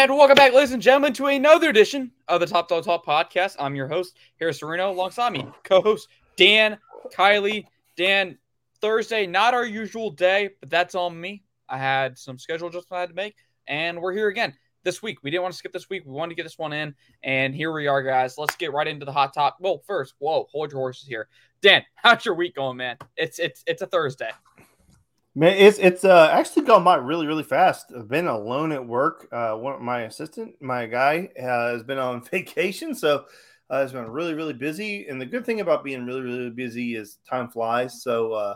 And welcome back, ladies and gentlemen, to another edition of the Top Dog Talk podcast. I'm your host, Harrison Reno, alongside me, co-host Dan Kiley. Dan, Thursday, not our usual day, but that's on me. I had some schedule adjustments I had to make, and we're here again this week. We didn't want to skip this week. We wanted to get this one in, and here we are, guys. Let's get right into the hot top. Well, first, whoa, hold your horses here. Dan, how's your week going, man? It's it's it's a Thursday. Man, it's it's uh, actually gone by really really fast. I've been alone at work. Uh, one my assistant, my guy, has been on vacation, so uh, it's been really really busy. And the good thing about being really really busy is time flies. So uh,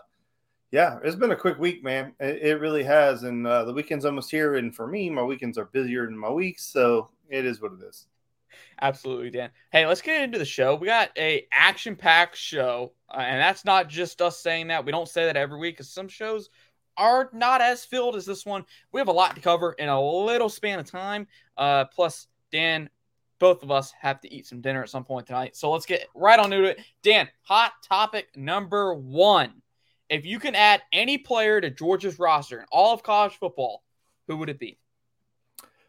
yeah, it's been a quick week, man. It, it really has. And uh, the weekend's almost here, and for me, my weekends are busier than my weeks, so it is what it is. Absolutely, Dan. Hey, let's get into the show. We got a action-packed show, uh, and that's not just us saying that. We don't say that every week because some shows are not as filled as this one. We have a lot to cover in a little span of time. Uh, plus, Dan, both of us have to eat some dinner at some point tonight. So let's get right on to it. Dan, hot topic number one. If you can add any player to Georgia's roster in all of college football, who would it be?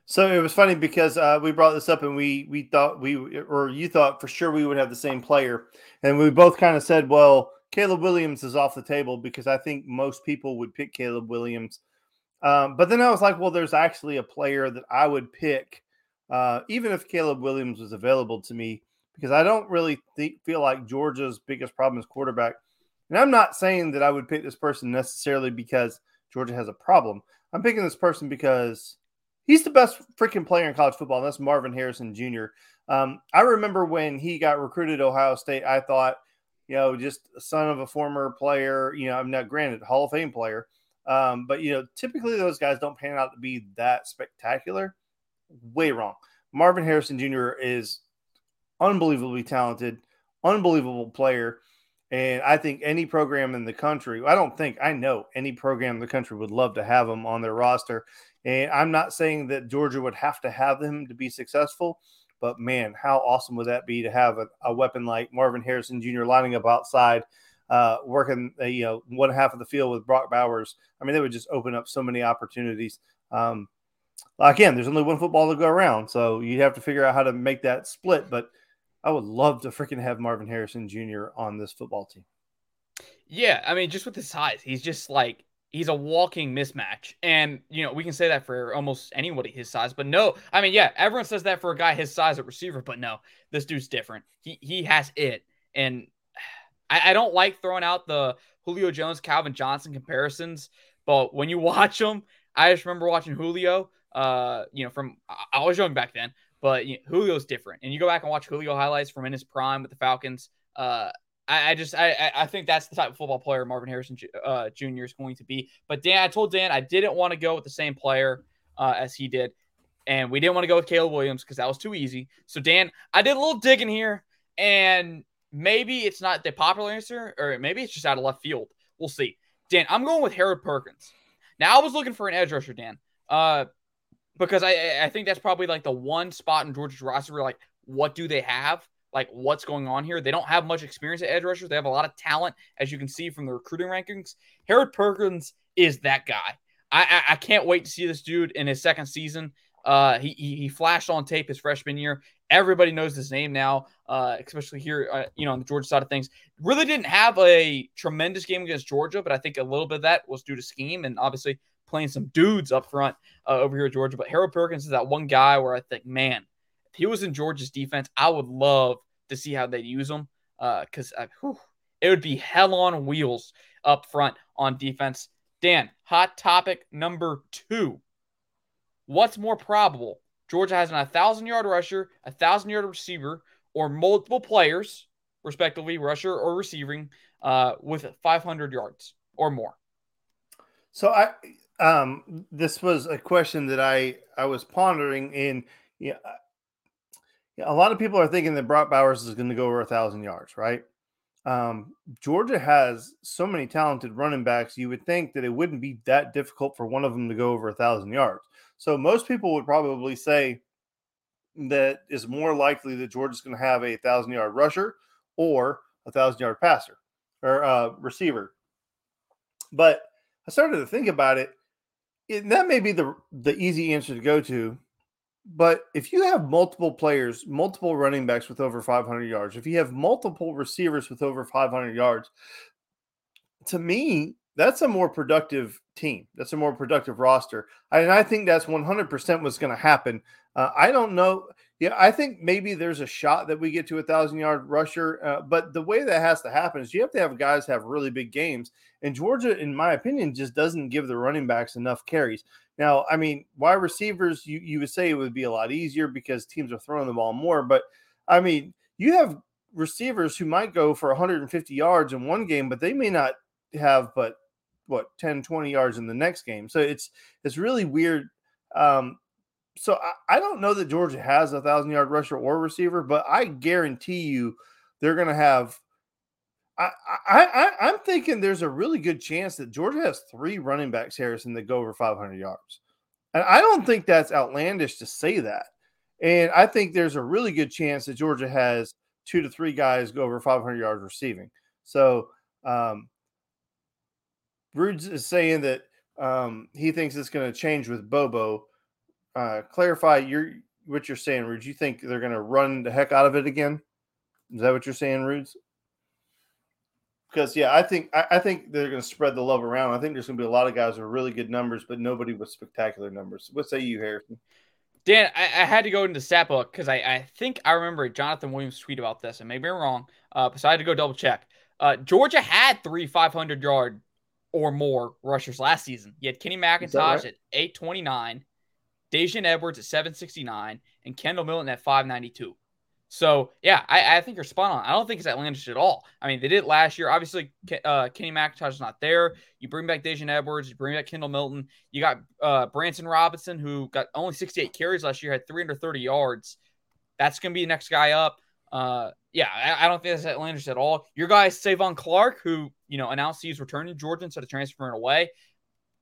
So it was funny because uh, we brought this up and we we thought we or you thought for sure we would have the same player, and we both kind of said, well, Caleb Williams is off the table because I think most people would pick Caleb Williams. Um, but then I was like, well, there's actually a player that I would pick, uh, even if Caleb Williams was available to me, because I don't really think, feel like Georgia's biggest problem is quarterback. And I'm not saying that I would pick this person necessarily because Georgia has a problem. I'm picking this person because he's the best freaking player in college football. And that's Marvin Harrison Jr. Um, I remember when he got recruited Ohio State, I thought, you know, just son of a former player, you know, I'm not granted Hall of Fame player. Um, but you know, typically those guys don't pan out to be that spectacular. Way wrong. Marvin Harrison Jr. is unbelievably talented, unbelievable player. And I think any program in the country, I don't think, I know any program in the country would love to have him on their roster. And I'm not saying that Georgia would have to have him to be successful, but man, how awesome would that be to have a, a weapon like Marvin Harrison Jr. lining up outside, uh, working, uh, you know, one half of the field with Brock Bowers? I mean, they would just open up so many opportunities. Um, again, there's only one football to go around, so you have to figure out how to make that split. But I would love to freaking have Marvin Harrison Jr. on this football team. Yeah, I mean, just with his size, he's just like he's a walking mismatch. And you know, we can say that for almost anybody his size, but no, I mean, yeah, everyone says that for a guy his size at receiver, but no, this dude's different. He he has it. And I, I don't like throwing out the Julio Jones, Calvin Johnson comparisons, but when you watch them, I just remember watching Julio. Uh, you know, from I was young back then, but you know, Julio's different. And you go back and watch Julio highlights from in his prime with the Falcons. Uh, I, I, just I, I think that's the type of football player Marvin Harrison uh, Jr. is going to be. But Dan, I told Dan I didn't want to go with the same player uh, as he did, and we didn't want to go with Caleb Williams because that was too easy. So Dan, I did a little digging here, and maybe it's not the popular answer, or maybe it's just out of left field. We'll see. Dan, I'm going with Harold Perkins. Now I was looking for an edge rusher, Dan. Uh, because I I think that's probably like the one spot in Georgia's roster where like what do they have? Like what's going on here? They don't have much experience at edge rushers. They have a lot of talent, as you can see from the recruiting rankings. Harold Perkins is that guy. I, I, I can't wait to see this dude in his second season. Uh, he, he, he flashed on tape his freshman year. Everybody knows his name now, uh, especially here, uh, you know, on the Georgia side of things. Really didn't have a tremendous game against Georgia, but I think a little bit of that was due to scheme and obviously playing some dudes up front uh, over here at Georgia. But Harold Perkins is that one guy where I think, man, if he was in Georgia's defense, I would love to see how they use him because uh, it would be hell on wheels up front on defense. Dan, hot topic number two. What's more probable? Georgia has an 1,000 yard rusher, a 1,000 yard receiver, or multiple players, respectively, rusher or receiving, uh, with 500 yards or more. So I um, this was a question that I I was pondering, and yeah, a lot of people are thinking that Brock Bowers is going to go over a thousand yards, right? Um, Georgia has so many talented running backs. You would think that it wouldn't be that difficult for one of them to go over a thousand yards. So most people would probably say that it's more likely that Georgia's going to have a thousand yard rusher or a thousand yard passer or uh, receiver. But I started to think about it and that may be the the easy answer to go to, But if you have multiple players, multiple running backs with over 500 yards, if you have multiple receivers with over 500 yards, to me, that's a more productive team. That's a more productive roster. And I think that's 100% what's going to happen. Uh, I don't know. Yeah, I think maybe there's a shot that we get to a thousand yard rusher, uh, but the way that has to happen is you have to have guys have really big games. And Georgia, in my opinion, just doesn't give the running backs enough carries. Now, I mean, wide receivers, you, you would say it would be a lot easier because teams are throwing the ball more. But I mean, you have receivers who might go for 150 yards in one game, but they may not have but what 10 20 yards in the next game so it's it's really weird um so I, I don't know that georgia has a thousand yard rusher or receiver but i guarantee you they're going to have I, I, I, am thinking there's a really good chance that Georgia has three running backs, Harrison, that go over 500 yards. And I don't think that's outlandish to say that. And I think there's a really good chance that Georgia has two to three guys go over 500 yards receiving. So um, Rudes is saying that um, he thinks it's going to change with Bobo. Uh, clarify your what you're saying, Rudes. You think they're going to run the heck out of it again? Is that what you're saying, Rudes? Because yeah, I think I, I think they're going to spread the love around. I think there's going to be a lot of guys with really good numbers, but nobody with spectacular numbers. What say you, Harrison? Dan, I, I had to go into stat book because I, I think I remember Jonathan Williams tweet about this, and maybe I'm wrong. Uh, so I had to go double check. Uh, Georgia had three 500 yard or more rushers last season. You had Kenny McIntosh right? at 829, Daijun Edwards at 769, and Kendall Milton at 592. So yeah, I, I, think you're spot on. I don't think it's outlandish at all. I mean, they did it last year. Obviously, uh, Kenny McIntosh is not there. You bring back Daijun Edwards, you bring back Kendall Milton. You got uh, Branson Robinson, who got only 68 carries last year, had 330 yards. That's gonna be the next guy up. Uh, yeah, I, I, don't think that's outlandish at all. Your guy Savon Clark, who you know announced he's returning to Georgia instead of transferring away,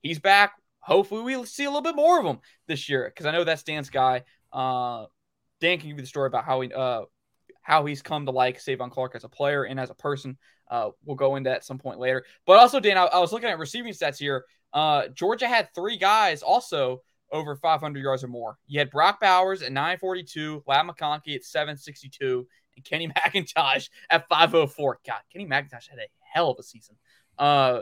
he's back. Hopefully, we'll see a little bit more of him this year because I know that's Dan's guy. Uh, Dan can give you the story about how he uh, how he's come to like Savon Clark as a player and as a person. Uh, we'll go into that at some point later. But also, Dan, I, I was looking at receiving stats here. Uh, Georgia had three guys also over 500 yards or more. You had Brock Bowers at 942, Ladd McConkey at 762, and Kenny McIntosh at 504. God, Kenny McIntosh had a hell of a season. Uh,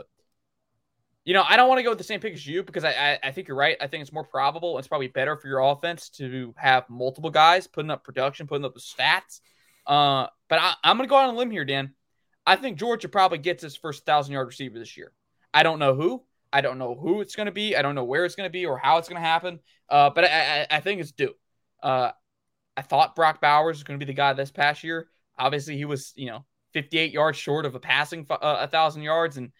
you know, I don't want to go with the same pick as you because I, I, I think you're right. I think it's more probable. It's probably better for your offense to have multiple guys putting up production, putting up the stats. Uh, but I, I'm going to go on a limb here, Dan. I think Georgia probably gets his first thousand yard receiver this year. I don't know who. I don't know who it's going to be. I don't know where it's going to be or how it's going to happen. Uh, but I, I, I think it's due. Uh, I thought Brock Bowers was going to be the guy this past year. Obviously, he was, you know, 58 yards short of a passing uh, a thousand yards, and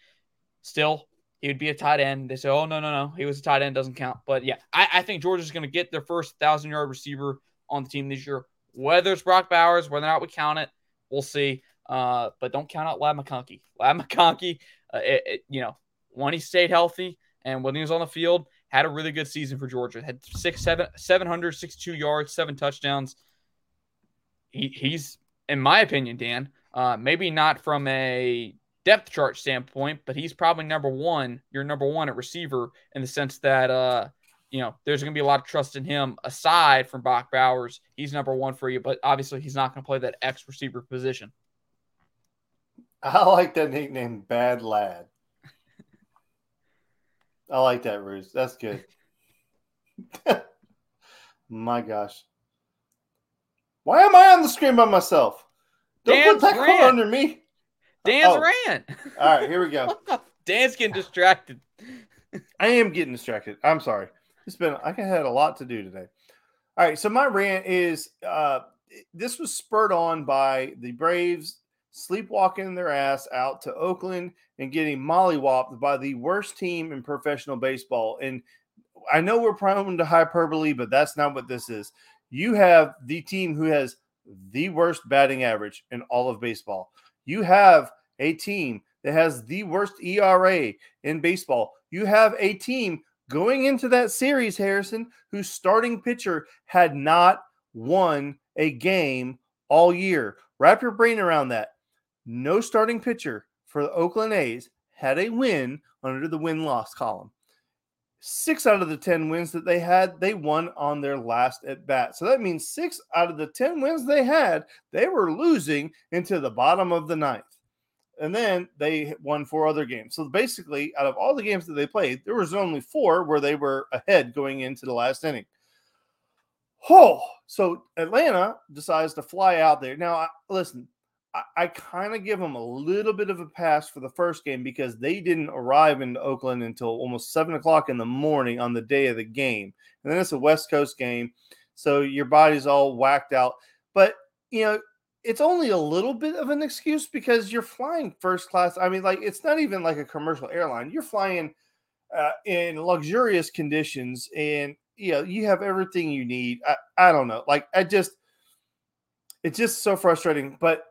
still he would be a tight end. They say, oh no, no, no, he was a tight end, doesn't count. But yeah, I, I think Georgia's going to get their first thousand yard receiver on the team this year. Whether it's Brock Bowers, whether or not we count it, we'll see. Uh, but don't count out Ladd McConkey. Ladd McConkey, uh, it, it, you know, when he stayed healthy and when he was on the field, had a really good season for Georgia. Had six, seven, 762 yards, seven touchdowns. He, he's, in my opinion, Dan, uh, maybe not from a depth chart standpoint, but he's probably number one. You're number one at receiver in the sense that, uh, you know, there's going to be a lot of trust in him aside from Brock Bowers. He's number one for you, but obviously he's not going to play that X receiver position. I like that nickname, Bad Lad. I like that, Ruse. That's good. My gosh. Why am I on the screen by myself? Don't Dan's put that ran. under me. Dan's oh. ran. All right, here we go. Dan's getting distracted. I am getting distracted. I'm sorry. It's been I had a lot to do today. All right, so my rant is uh this was spurred on by the Braves sleepwalking their ass out to Oakland and getting mollywopped by the worst team in professional baseball. And I know we're prone to hyperbole, but that's not what this is. You have the team who has the worst batting average in all of baseball. You have a team that has the worst ERA in baseball. You have a team going into that series, Harrison, whose starting pitcher had not won a game all year. Wrap your brain around that no starting pitcher for the Oakland A's had a win under the win loss column. Six out of the 10 wins that they had, they won on their last at bat. So that means six out of the 10 wins they had, they were losing into the bottom of the ninth. And then they won four other games. So basically, out of all the games that they played, there was only four where they were ahead going into the last inning. Oh, so Atlanta decides to fly out there. Now, listen, I, kind of give them a little bit of a pass for the first game because they didn't arrive in Oakland until almost seven o'clock in the morning on the day of the game. And then it's a West Coast game. So your body's all whacked out. But, you know, it's only a little bit of an excuse because you're flying first class. I mean, like, it's not even like a commercial airline. You're flying uh, in luxurious conditions and, you know, you have everything you need. I, I don't know. Like, I just, it's just so frustrating. But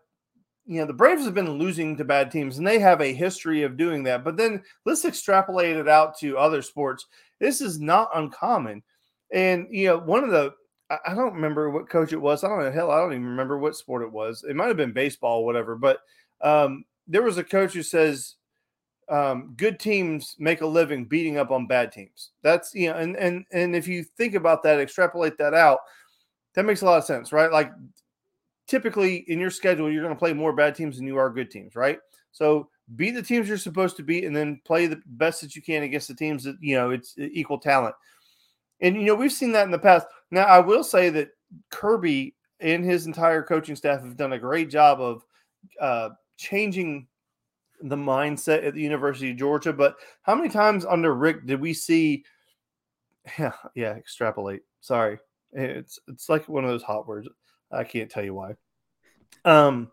you know the Braves have been losing to bad teams, and they have a history of doing that. But then let's extrapolate it out to other sports. This is not uncommon, and you know one of the I don't remember what coach it was. I don't know. Hell, I don't even remember what sport it was. It might have been baseball, whatever. But um, there was a coach who says um, good teams make a living beating up on bad teams. That's you know, and and and if you think about that, extrapolate that out, that makes a lot of sense, right? Like typically in your schedule, you're going to play more bad teams than you are good teams, right? So beat the teams you're supposed to beat and then play the best that you can against the teams that, you know, it's equal talent. And, you know, we've seen that in the past. Now, I will say that Kirby and his entire coaching staff have done a great job of uh, changing the mindset at the University of Georgia. But how many times under Richt did we see? Yeah, yeah, extrapolate. Sorry, it's it's like one of those hot words. I can't tell you why. Um,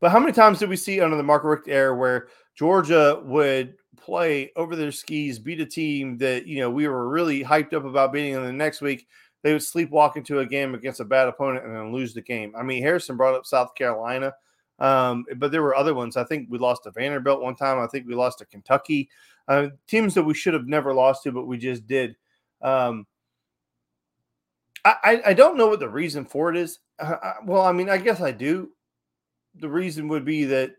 but how many times did we see under the Mark Richt era where Georgia would play over their skis, beat a team that you know we were really hyped up about beating, and the next week they would sleepwalk into a game against a bad opponent and then lose the game. I mean, Harrison brought up South Carolina, um, but there were other ones. I think we lost to Vanderbilt one time. I think we lost to Kentucky. Uh, teams that we should have never lost to, but we just did. Um, I, I don't know what the reason for it is. Uh, well, I mean, I guess I do. The reason would be that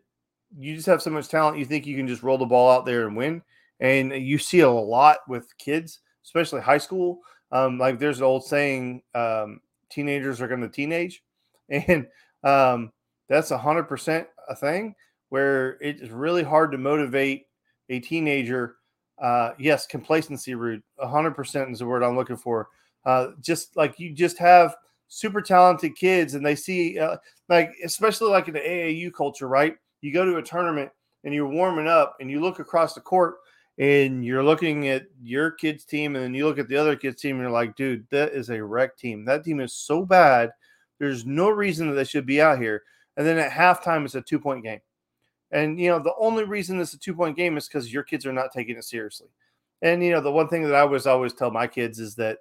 you just have so much talent, you think you can just roll the ball out there and win. And you see a lot with kids, especially high school. Um, like there's an old saying, um, teenagers are going to teenage. And um, that's a hundred percent a thing where it's really hard to motivate a teenager. Uh, yes, complacency route, a hundred percent is the word I'm looking for. Uh, just like you just have super talented kids and they see uh, like especially like in the AAU culture, right? You go to a tournament and you're warming up and you look across the court and you're looking at your kid's team and then you look at the other kid's team and you're like, dude, that is a wreck team. That team is so bad. There's no reason that they should be out here. And then at halftime, it's a two point game. And, you know, the only reason it's a two point game is because your kids are not taking it seriously. And, you know, the one thing that I was always tell my kids is that,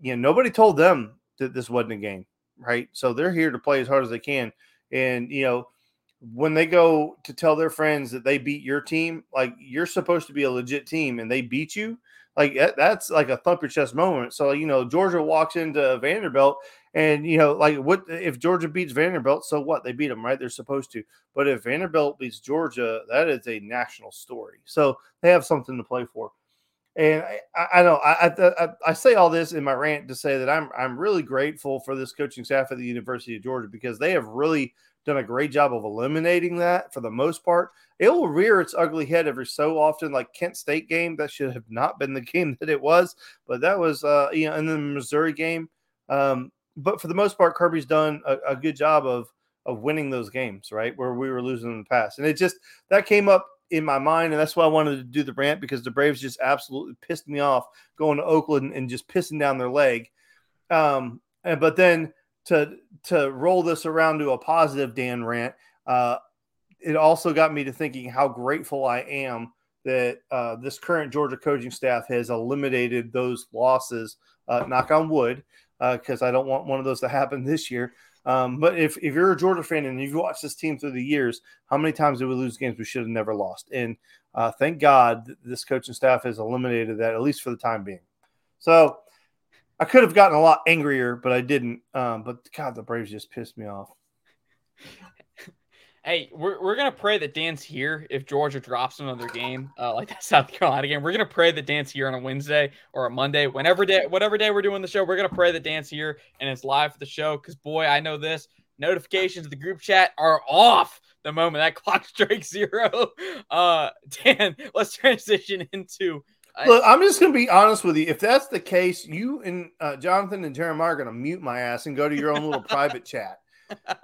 you know, nobody told them that this wasn't a game, right? So they're here to play as hard as they can. And, you know, when they go to tell their friends that they beat your team, like you're supposed to be a legit team and they beat you, like that's like a thump your chest moment. So, you know, Georgia walks into Vanderbilt and, you know, like what if Georgia beats Vanderbilt? So what? They beat them, right? They're supposed to. But if Vanderbilt beats Georgia, that is a national story. So they have something to play for. And I, I know I, I, I say all this in my rant to say that I'm I'm really grateful for this coaching staff at the University of Georgia because they have really done a great job of eliminating that for the most part. It will rear its ugly head every so often, like Kent State game. That should have not been the game that it was, but that was uh you know in the Missouri game. Um, but for the most part, Kirby's done a, a good job of of winning those games, right? Where we were losing in the past. And it just that came up in my mind, and that's why I wanted to do the rant because the Braves just absolutely pissed me off going to Oakland and just pissing down their leg. Um, and but then to to roll this around to a positive Dan rant, uh, it also got me to thinking how grateful I am that uh, this current Georgia coaching staff has eliminated those losses. Uh, knock on wood, because uh, I don't want one of those to happen this year. Um, but if, if you're a Georgia fan and you've watched this team through the years, how many times did we lose games we should have never lost? And uh, thank God this coaching staff has eliminated that, at least for the time being. So I could have gotten a lot angrier, but I didn't. Um, but God, the Braves just pissed me off. Hey, we're, we're gonna pray that Dan's here if Georgia drops another game, uh, like that South Carolina game. We're gonna pray that Dan's here on a Wednesday or a Monday, whenever day, whatever day we're doing the show. We're gonna pray that Dan's here and it's live for the show. Because boy, I know this notifications of the group chat are off the moment that clock strikes zero. Uh, Dan, let's transition into. Uh, Look, I'm just gonna be honest with you. If that's the case, you and uh, Jonathan and Jeremiah are gonna mute my ass and go to your own little private chat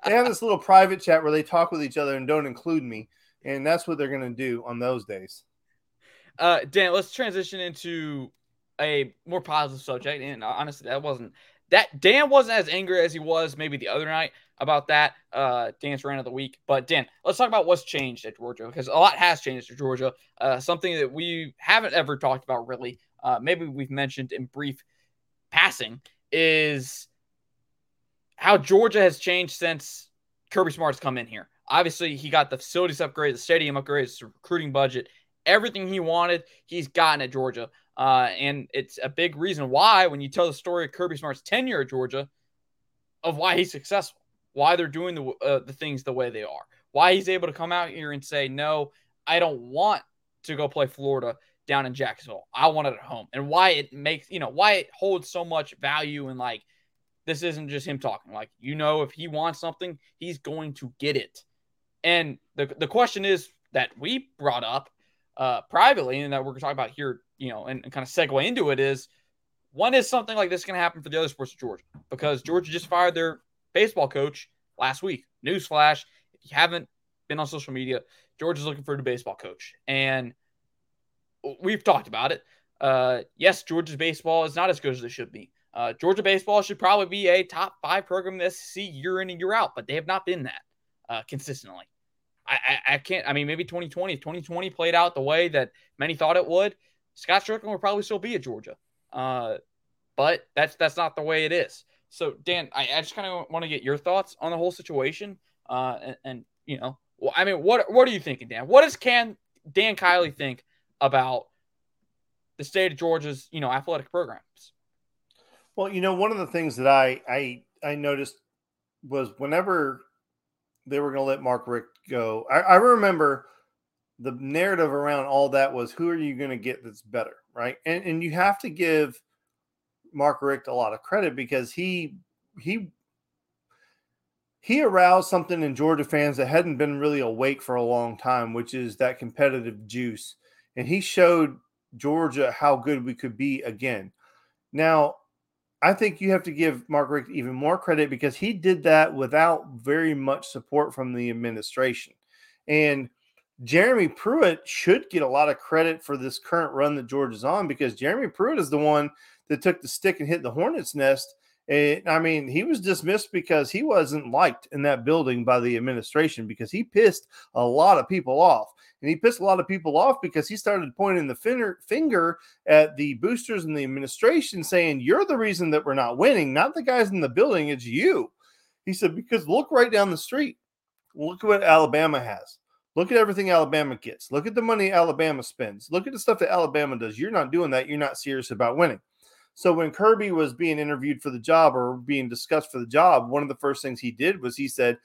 they have this little private chat where they talk with each other and don't include me, and that's what they're going to do on those days. Uh, Dan, let's transition into a more positive subject. And honestly, that wasn't that Dan wasn't as angry as he was maybe the other night about that uh rant of the week. But Dan, let's talk about what's changed at Georgia because a lot has changed at Georgia. Uh, something that we haven't ever talked about really. Uh, maybe we've mentioned in brief passing is how Georgia has changed since Kirby Smart's come in here. Obviously, he got the facilities upgrade, the stadium upgrade, the recruiting budget, everything he wanted, he's gotten at Georgia. Uh, and it's a big reason why, when you tell the story of Kirby Smart's tenure at Georgia, of why he's successful, why they're doing the uh, the things the way they are, why he's able to come out here and say, "No, I don't want to go play Florida down in Jacksonville. I want it at home," and why it makes you know why it holds so much value and like this isn't just him talking. Like, you know, if he wants something, he's going to get it. And the, the question is that we brought up uh, privately and that we're going to talk about here, you know, and, and kind of segue into it is when is something like this going to happen for the other sports of Georgia? Because Georgia just fired their baseball coach last week. Newsflash: If you haven't been on social media, Georgia's looking for a baseball coach, and we've talked about it. Uh, yes, Georgia's baseball is not as good as it should be. Uh, Georgia baseball should probably be a top five program the SEC year in and year out, but they have not been that uh, consistently. I, I, I, can't. I mean, maybe 2020, if 2020 played out the way that many thought it would, Scott Stricklin would probably still be at Georgia. Uh, but that's that's not the way it is. So, Dan, I, I just kind of want to get your thoughts on the whole situation. Uh, and, and, you know, well, I mean, what what are you thinking, Dan? What does can Dan Kiley think about the state of Georgia's you know athletic programs? Well, you know, one of the things that I I I noticed was whenever they were going to let Mark Richt go, I, I remember the narrative around all that was who are you going to get that's better, right? And and you have to give Mark Richt a lot of credit because he he he aroused something in Georgia fans that hadn't been really awake for a long time, which is that competitive juice. And he showed Georgia how good we could be again. Now, I think you have to give Mark Richt even more credit because he did that without very much support from the administration. And Jeremy Pruitt should get a lot of credit for this current run that George is on because Jeremy Pruitt is the one that took the stick and hit the hornet's nest. And I mean, he was dismissed because he wasn't liked in that building by the administration because he pissed a lot of people off. And he pissed a lot of people off because he started pointing the finger, at the boosters and the administration, saying, You're the reason that we're not winning, not the guys in the building, it's you. He said, Because look right down the street. Look at what Alabama has. Look at everything Alabama gets. Look at the money Alabama spends. Look at the stuff that Alabama does. You're not doing that. You're not serious about winning. So when Kirby was being interviewed for the job or being discussed for the job, one of the first things he did was he said,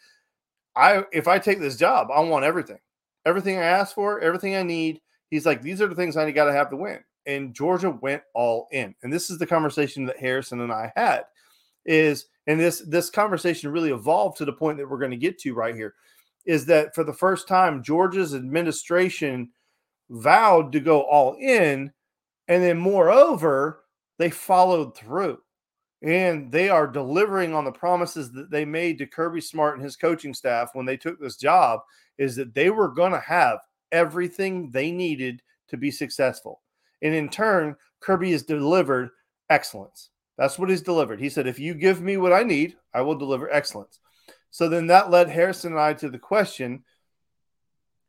I if I take this job, I want everything everything I ask for, everything I need. He's like, these are the things I got to have to win. And Georgia went all in. And this is the conversation that Harrison and I had. Is and this this conversation really evolved to the point that we're going to get to right here. Is that for the first time, Georgia's administration vowed to go all in, and then moreover, they followed through and they are delivering on the promises that they made to Kirby Smart and his coaching staff when they took this job is that they were going to have everything they needed to be successful. And in turn, Kirby has delivered excellence. That's what he's delivered. He said, if you give me what I need, I will deliver excellence. So then that led Harrison and I to the question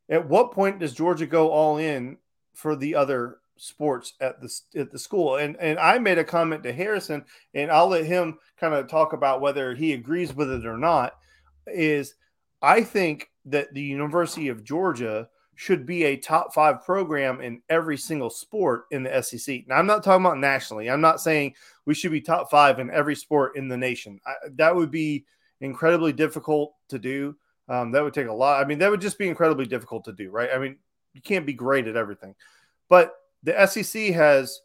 at what point does Georgia go all in for the other sports at the at the school. And and I made a comment to Harrison, and I'll let him kind of talk about whether he agrees with it or not. Is I think that the University of Georgia should be a top five program in every single sport in the SEC. Now, I'm not talking about nationally. I'm not saying we should be top five in every sport in the nation. I, that would be incredibly difficult to do. Um, that would take a lot. I mean, that would just be incredibly difficult to do, right? I mean, you can't be great at everything. But the SEC has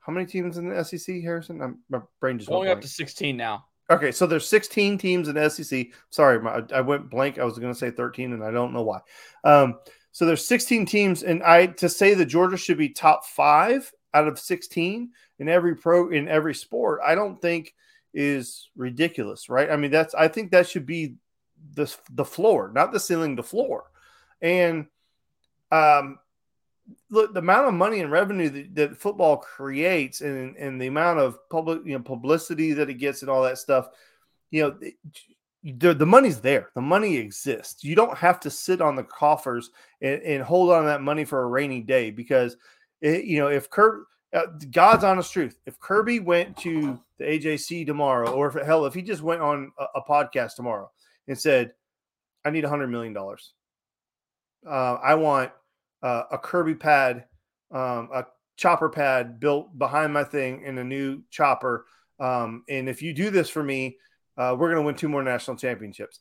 how many teams in the SEC, Harrison? I'm, my brain just going up to 16 now. Okay, so there's 16 teams in the SEC. Sorry, my, I went blank. I was going to say 13, and I don't know why. Um, so there's 16 teams, and I to say that Georgia should be top five out of 16 in every pro in every sport. I don't think is ridiculous, right? I mean, that's I think that should be the the floor, not the ceiling, the floor. And um, look, the amount of money and revenue that, that, football creates, and and the amount of public, you know, publicity that it gets, and all that stuff, you know. The, the money's there. The money exists. You don't have to sit on the coffers and, and hold on that money for a rainy day because, it, you know, if kirby uh, God's honest truth, if Kirby went to the AJC tomorrow, or if hell, if he just went on a, a podcast tomorrow and said, I need a hundred million dollars. Uh, I want uh, a Kirby pad, um, a chopper pad built behind my thing in a new chopper. Um, and if you do this for me, uh, we're going to win two more national championships.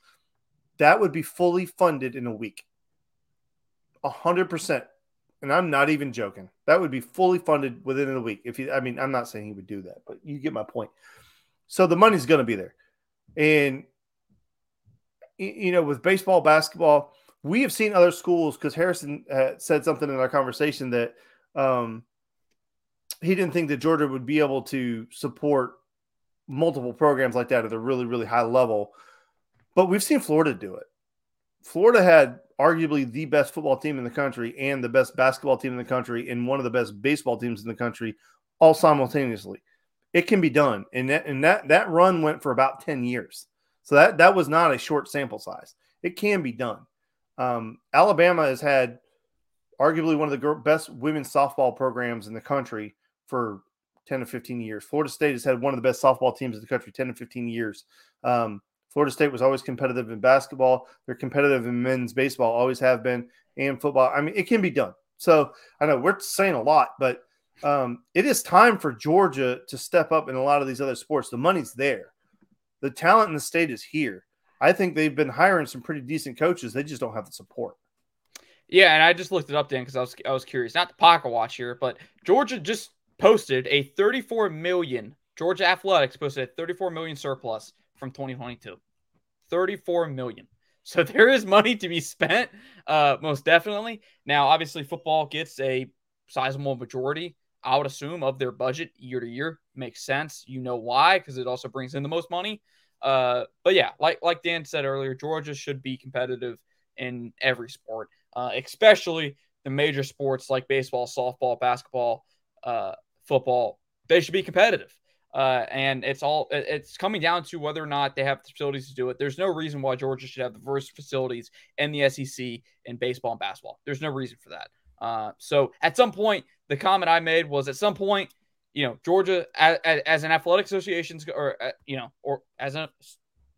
That would be fully funded in a week. A hundred percent. And I'm not even joking. That would be fully funded within a week. If he, I mean, I'm not saying he would do that, but you get my point. So the money's going to be there. And you know, with baseball, basketball, we have seen other schools because Harrison uh, said something in our conversation that um, he didn't think that Georgia would be able to support multiple programs like that at a really, really high level. But we've seen Florida do it. Florida had arguably the best football team in the country and the best basketball team in the country and one of the best baseball teams in the country all simultaneously. It can be done. And that and that that run went for about 10 years. So that that was not a short sample size. It can be done. Um, Alabama has had arguably one of the best women's softball programs in the country for 10 to 15 years. Florida State has had one of the best softball teams in the country 10 to 15 years. Um, Florida State was always competitive in basketball. They're competitive in men's baseball, always have been, and football. I mean, it can be done. So I know we're saying a lot, but um, it is time for Georgia to step up in a lot of these other sports. The money's there, the talent in the state is here. I think they've been hiring some pretty decent coaches. They just don't have the support. Yeah, and I just looked it up then because I was I was curious. Not the pocket watch here, but Georgia just posted a 34 million. Georgia Athletics posted a 34 million surplus from 2022. 34 million. So there is money to be spent, uh, most definitely. Now, obviously, football gets a sizable majority, I would assume, of their budget year to year. Makes sense. You know why? Because it also brings in the most money. Uh, but yeah, like like Dan said earlier, Georgia should be competitive in every sport, uh, especially the major sports like baseball, softball, basketball, uh, football. They should be competitive. Uh, and it's all it's coming down to whether or not they have the facilities to do it. There's no reason why Georgia should have the worst facilities in the SEC in baseball and basketball. There's no reason for that. Uh, so at some point, the comment I made was at some point you know, Georgia as, as an athletic association, or uh, you know, or as a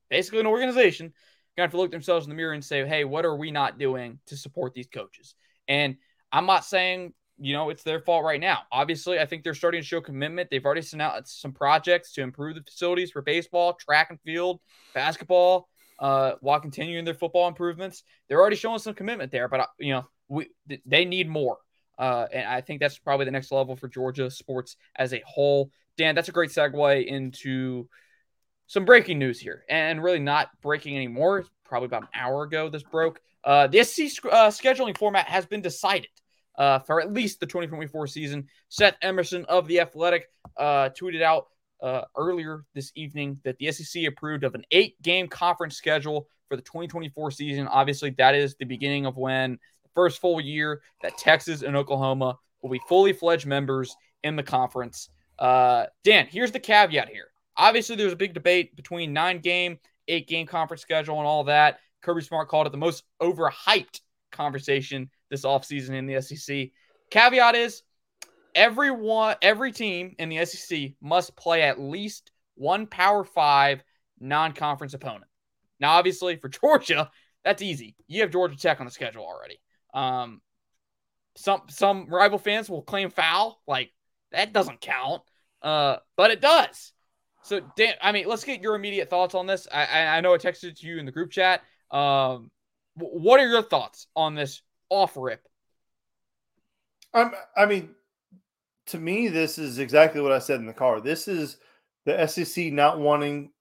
basically an organization, to have to look themselves in the mirror and say, hey, what are we not doing to support these coaches? And I'm not saying you know it's their fault right now. Obviously, I think they're starting to show commitment. They've already sent out some projects to improve the facilities for baseball, track and field, basketball, uh, while continuing their football improvements. They're already showing some commitment there, but uh, you know, we they need more. Uh, and I think that's probably the next level for Georgia sports as a whole. Dan, that's a great segue into some breaking news here, and really not breaking anymore. Probably about an hour ago, this broke. Uh, the SC uh, scheduling format has been decided uh, for at least the 2024 season. Seth Emerson of the Athletic uh, tweeted out uh, earlier this evening that the SEC approved of an eight-game conference schedule for the 2024 season. Obviously, that is the beginning of when first full year that Texas and Oklahoma will be fully fledged members in the conference. Uh, Dan, here's the caveat here. Obviously, there's a big debate between nine game, eight game conference schedule, and all that. Kirby Smart called it the most overhyped conversation this offseason in the SEC. Caveat is everyone, every team in the SEC must play at least one Power Five non conference opponent. Now, obviously, for Georgia, that's easy. You have Georgia Tech on the schedule already. Um, some some rival fans will claim foul, like that doesn't count, uh, but it does. So, Dan, I mean, let's get your immediate thoughts on this. I, I, know I texted to you in the group chat. Um, what are your thoughts on this off rip? Um, I mean, to me, this is exactly what I said in the car. This is the SEC not wanting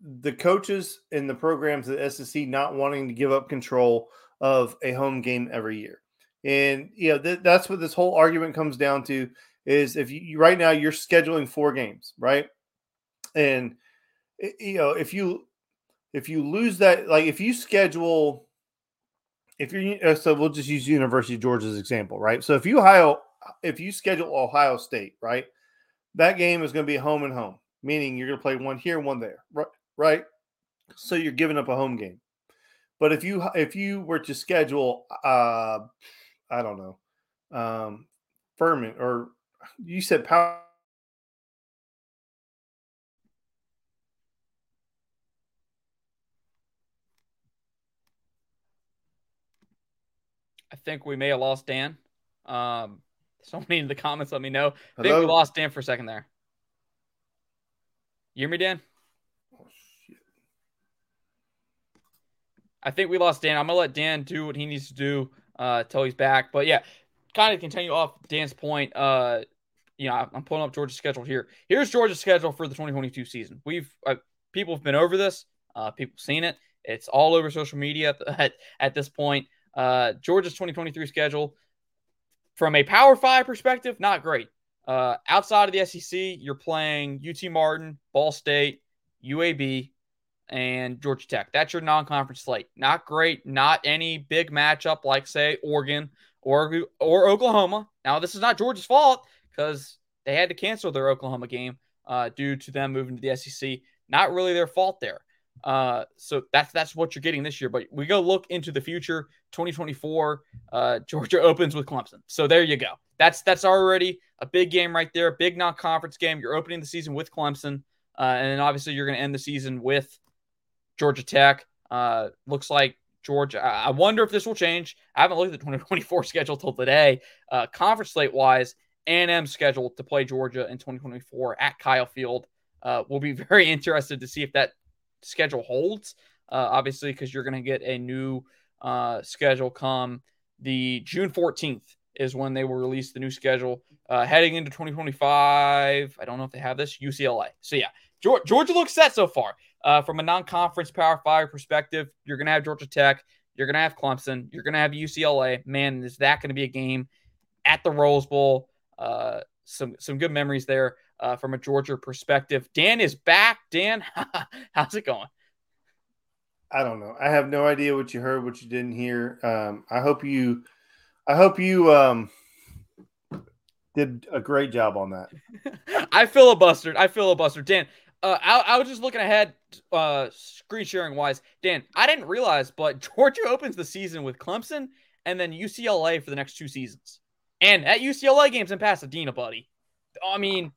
the coaches in the programs the SEC not wanting to give up control of a home game every year. And you know th- that's what this whole argument comes down to is if you right now you're scheduling four games, right? And you know if you if you lose that, like if you schedule, if you're uh, so we'll just use University of Georgia's example, right? So if you Ohio, if you schedule Ohio State, right, that game is going to be home and home, meaning you're going to play one here, one there, right? Right. So you're giving up a home game. But if you if you were to schedule, uh, I don't know, um, Furman or you said power. I think we may have lost Dan. Um, somebody in the comments let me know. I think we lost Dan for a second there. You hear me, Dan? I think we lost Dan. I'm gonna let Dan do what he needs to do uh, till he's back. But yeah, kind of continue off Dan's point. Uh, you know, I'm pulling up Georgia's schedule here. Here's Georgia's schedule for the 2022 season. We've uh, people have been over this. Uh, people seen it. It's all over social media at, at this point. Uh, Georgia's 2023 schedule, from a Power Five perspective, not great. Uh, outside of the SEC, you're playing UT Martin, Ball State, UAB, and Georgia Tech. That's your non-conference slate. Not great. Not any big matchup like say Oregon or or Oklahoma. Now this is not Georgia's fault because they had to cancel their Oklahoma game uh, due to them moving to the SEC. Not really their fault there. Uh, so that's that's what you're getting this year. But we go look into the future. 2024, uh, Georgia opens with Clemson. So there you go. That's that's already a big game right there. Big non-conference game. You're opening the season with Clemson, uh, and then obviously you're going to end the season with Georgia Tech. Uh, looks like Georgia. I wonder if this will change. I haven't looked at the 2024 schedule till today. Uh, conference slate wise, A&M scheduled to play Georgia in 2024 at Kyle Field. Uh, we'll be very interested to see if that schedule holds. Uh, obviously, because you're going to get a new uh, schedule come the June 14th is when they will release the new schedule. Uh, heading into 2025, I don't know if they have this UCLA. So yeah, Georgia looks set so far. Uh, from a non-conference Power Five perspective, you're going to have Georgia Tech, you're going to have Clemson, you're going to have UCLA. Man, is that going to be a game at the Rose Bowl? Uh, some some good memories there uh, from a Georgia perspective. Dan is back. Dan, how's it going? I don't know. I have no idea what you heard, what you didn't hear. Um, I hope you, I hope you um, did a great job on that. I filibustered. I filibustered. Dan, uh, I, I, was just looking ahead, uh, screen sharing wise. Dan, I didn't realize, but Georgia opens the season with Clemson and then UCLA for the next two seasons. And at UCLA games in Pasadena, buddy. I mean,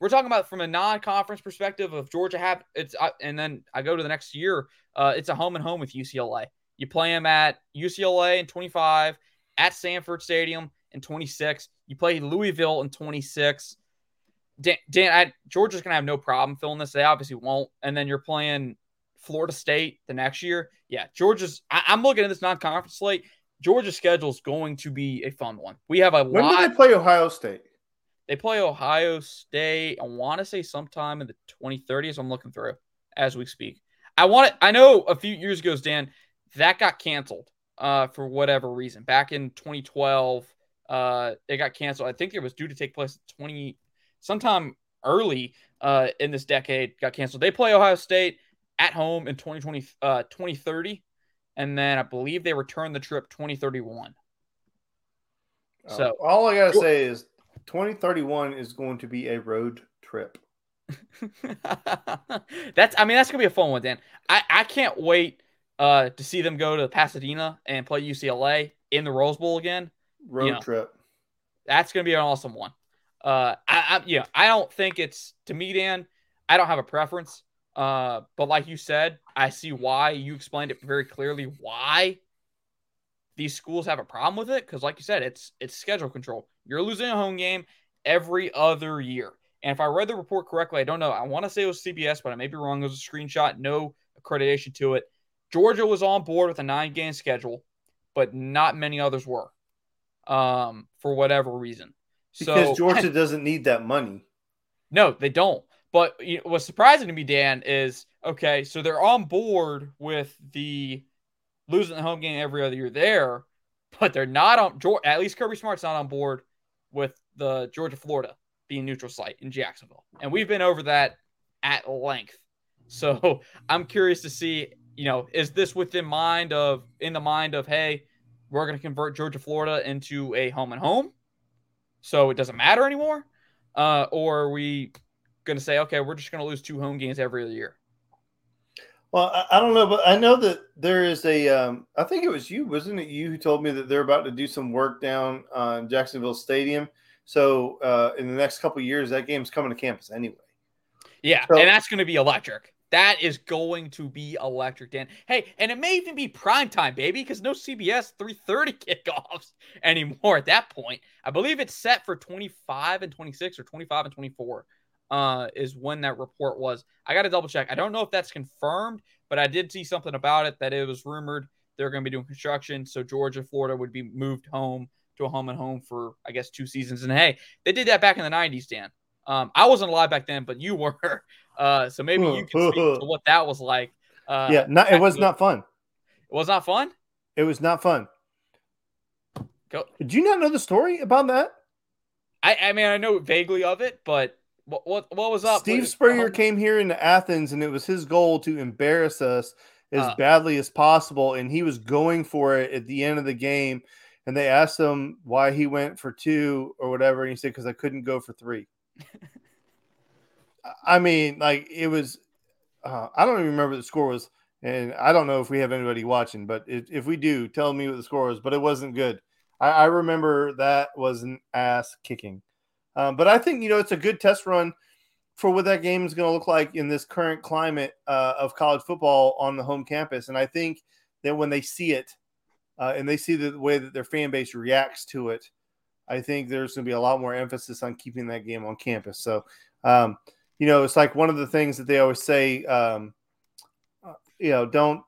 we're talking about from a non-conference perspective of Georgia have it's uh, and then I go to the next year. Uh, it's a home and home with UCLA. You play them at UCLA in 25, at Sanford Stadium in 26. You play Louisville in 26. Dan, Dan I, Georgia's gonna have no problem filling this. They obviously won't. And then you're playing Florida State the next year. Yeah, Georgia's. I, am looking at this non-conference slate. Georgia's schedule is going to be a fun one. We have a when lot. When do they play Ohio State? They play Ohio State. I want to say sometime in the 2030s. I'm looking through as we speak. I want. to, I know a few years ago, Dan, that got canceled uh, for whatever reason. Back in 2012, uh, it got canceled. I think it was due to take place 20 sometime early uh, in this decade got canceled. They play Ohio State at home in 2020, uh, 2030, and then I believe they return the trip 2031. So all I gotta say is 2031 is going to be a road trip. that's I mean that's gonna be a fun one, Dan. I, I can't wait uh, to see them go to Pasadena and play UCLA in the Rose Bowl again. Road you know, trip. That's gonna be an awesome one. Uh, I, I yeah, I don't think it's to me, Dan. I don't have a preference. Uh, but like you said, I see why you explained it very clearly. Why these schools have a problem with it? Because like you said, it's it's schedule control. You're losing a home game every other year. And if I read the report correctly, I don't know. I want to say it was CBS, but I may be wrong. It was a screenshot, no accreditation to it. Georgia was on board with a nine game schedule, but not many others were, um, for whatever reason. Because so, Georgia doesn't need that money. No, they don't. But you know, what's surprising to me, Dan, is okay. So they're on board with the losing the home game every other year there, but they're not on. At least Kirby Smart's not on board with the Georgia Florida being neutral site in Jacksonville, and we've been over that at length. So I'm curious to see, you know, is this within mind of in the mind of hey, we're going to convert Georgia Florida into a home and home, so it doesn't matter anymore, uh, or are we going to say okay, we're just going to lose two home games every year? Well, I, I, don't know, but I know that there is a. Um, I think it was you, wasn't it? You who told me that they're about to do some work down on Jacksonville Stadium. So uh, in the next couple years, that game's coming to campus anyway. Yeah, so, and that's going to be electric. That is going to be electric, Dan. Hey, and it may even be prime time, baby, because no CBS 3:30 kickoffs anymore at that point. I believe it's set for 25 and 26 or 25 and 24 uh, is when that report was. I got to double check. I don't know if that's confirmed, but I did see something about it that it was rumored they're going to be doing construction. So Georgia, Florida would be moved home to a home and home for, I guess, two seasons. And hey, they did that back in the 90s, Dan. Um, I wasn't alive back then, but you were. Uh, so maybe you can speak to what that was like. Uh, yeah, not, it was not fun. It was not fun? It was not fun. Go. Did you not know the story about that? I, I mean, I know vaguely of it, but what what, what was up? Steve Spurrier um, came here into Athens, and it was his goal to embarrass us as uh, badly as possible, and he was going for it at the end of the game. And they asked him why he went for two or whatever, and he said because I couldn't go for three. I mean, like it was. Uh, I don't even remember the score was, and I don't know if we have anybody watching, but if, if we do, tell me what the score was. But it wasn't good. I, I remember that was an ass kicking. Um, but I think you know it's a good test run for what that game is going to look like in this current climate uh, of college football on the home campus. And I think that when they see it uh, and they see the way that their fan base reacts to it, I think there's going to be a lot more emphasis on keeping that game on campus. So, um, you know, it's like one of the things that they always say, um, uh, you know, don't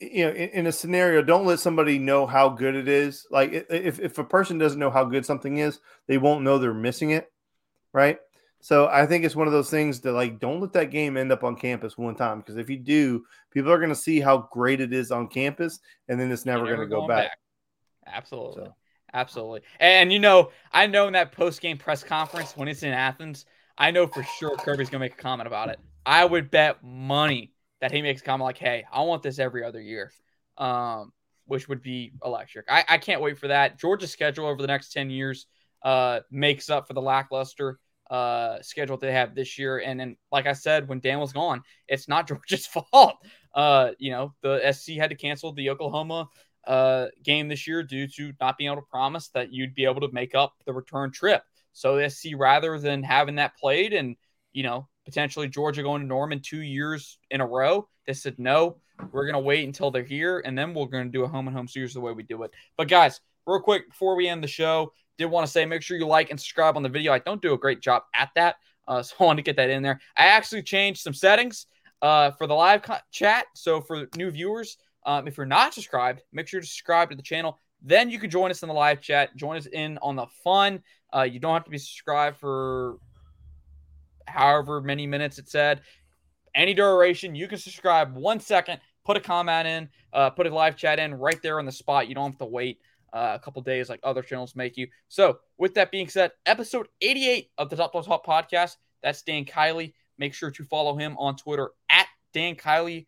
you know, in, in, a scenario, don't let somebody know how good it is. Like if, if a person doesn't know how good something is, they won't know they're missing it. Right. So I think it's one of those things that like don't let that game end up on campus one time because if you do, people are going to see how great it is on campus, and then it's never, never going to go back. back. Absolutely, so. Absolutely. And you know, I know in that post game press conference when it's in Athens, I know for sure Kirby's to make a comment about it. I would bet money that he makes a comment like, "Hey, I want this every other year," um, which would be electric. I, I can't wait for that. Georgia's schedule over the next ten years uh, makes up for the lackluster uh, schedule they have this year. And then, like I said, when Dan was gone, it's not Georgia's fault. Uh, you know, the SEC had to cancel the Oklahoma uh, game this year due to not being able to promise that you'd be able to make up the return trip. So SEC, rather than having that played and you know potentially Georgia going to Norman two years in a row. They said, no, we're going to wait until they're here, and then we're going to do a home and home series the way we do it. But, guys, real quick before we end the show, did want to say make sure you like and subscribe on the video. I don't do a great job at that, uh, so I wanted to get that in there. I actually changed some settings uh, for the live co- chat. So, for new viewers, um, if you're not subscribed, make sure to subscribe to the channel. Then you can join us in the live chat. Join us in on the fun. Uh, you don't have to be subscribed for however many minutes it said. Any duration, you can subscribe one second, put a comment in, uh, put a live chat in right there on the spot. You don't have to wait uh, a couple days like other channels make you. So, with that being said, episode 88 of the Top Top Top podcast. That's Dan Kiley. Make sure to follow him on Twitter at Dan Kiley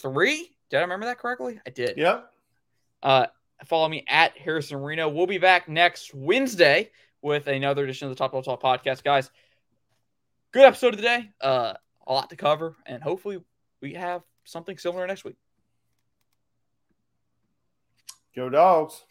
three. Did I remember that correctly? I did. Yep. Uh, follow me at Harrison Reno. We'll be back next Wednesday with another edition of the Top Top Top podcast, guys good episode of the day. Uh, a lot to cover, and hopefully we have something similar next week. Go dogs.